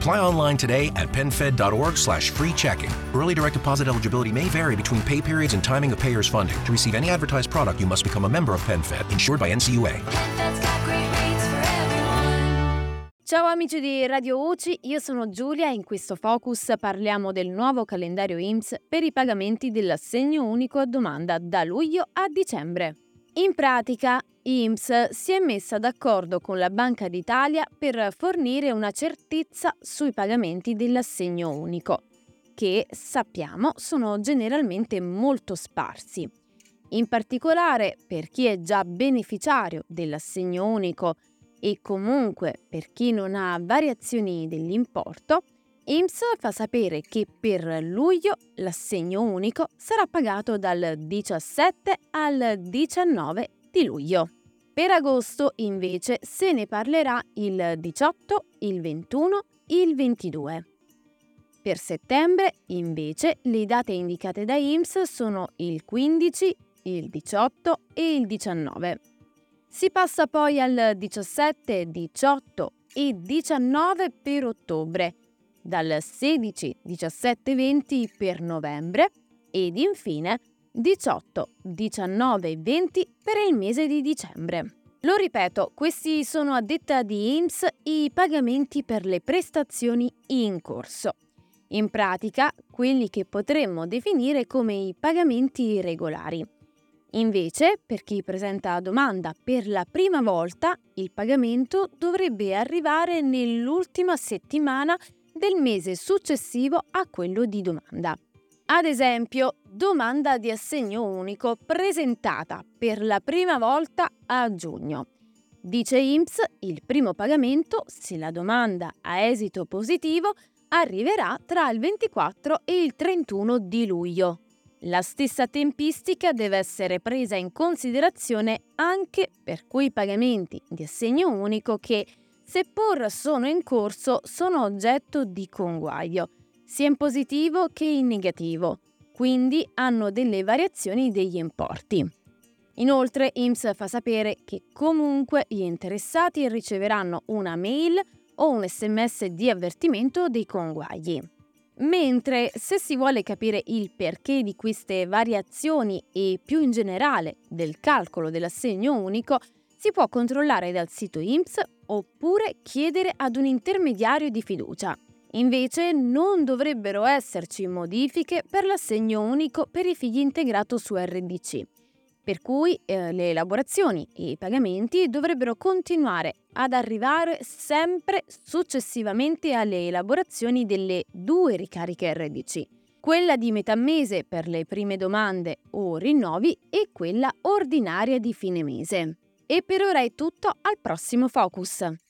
Apply online today at penfed.org slash free checking. Early direct deposit eligibility may vary between pay periods and timing of payer's funding. To receive any advertised product, you must become a member of PenFed, insured by NCUA. Ciao amici di Radio UCI, io sono Giulia e in questo focus parliamo del nuovo calendario IMSS per i pagamenti dell'assegno unico a domanda da luglio a dicembre. In pratica, IMSS si è messa d'accordo con la Banca d'Italia per fornire una certezza sui pagamenti dell'assegno unico, che sappiamo sono generalmente molto sparsi. In particolare per chi è già beneficiario dell'assegno unico e comunque per chi non ha variazioni dell'importo, IMSS fa sapere che per luglio l'assegno unico sarà pagato dal 17 al 19 di luglio. Per agosto invece se ne parlerà il 18, il 21, il 22. Per settembre invece le date indicate da IMSS sono il 15, il 18 e il 19. Si passa poi al 17, 18 e 19 per ottobre, dal 16, 17 e 20 per novembre ed infine 18, 19 e 20 per il mese di dicembre. Lo ripeto, questi sono a detta di IMSS i pagamenti per le prestazioni in corso. In pratica, quelli che potremmo definire come i pagamenti regolari. Invece, per chi presenta domanda per la prima volta, il pagamento dovrebbe arrivare nell'ultima settimana del mese successivo a quello di domanda. Ad esempio, domanda di assegno unico presentata per la prima volta a giugno. Dice IMSS, il primo pagamento, se la domanda ha esito positivo, arriverà tra il 24 e il 31 di luglio. La stessa tempistica deve essere presa in considerazione anche per quei pagamenti di assegno unico che, seppur sono in corso, sono oggetto di conguaglio, sia in positivo che in negativo, quindi hanno delle variazioni degli importi. Inoltre IMSS fa sapere che comunque gli interessati riceveranno una mail o un sms di avvertimento dei conguagli. Mentre se si vuole capire il perché di queste variazioni e più in generale del calcolo dell'assegno unico, si può controllare dal sito IMSS oppure chiedere ad un intermediario di fiducia. Invece non dovrebbero esserci modifiche per l'assegno unico per i figli integrato su RDC per cui eh, le elaborazioni e i pagamenti dovrebbero continuare ad arrivare sempre successivamente alle elaborazioni delle due ricariche RDC, quella di metà mese per le prime domande o rinnovi e quella ordinaria di fine mese. E per ora è tutto, al prossimo Focus.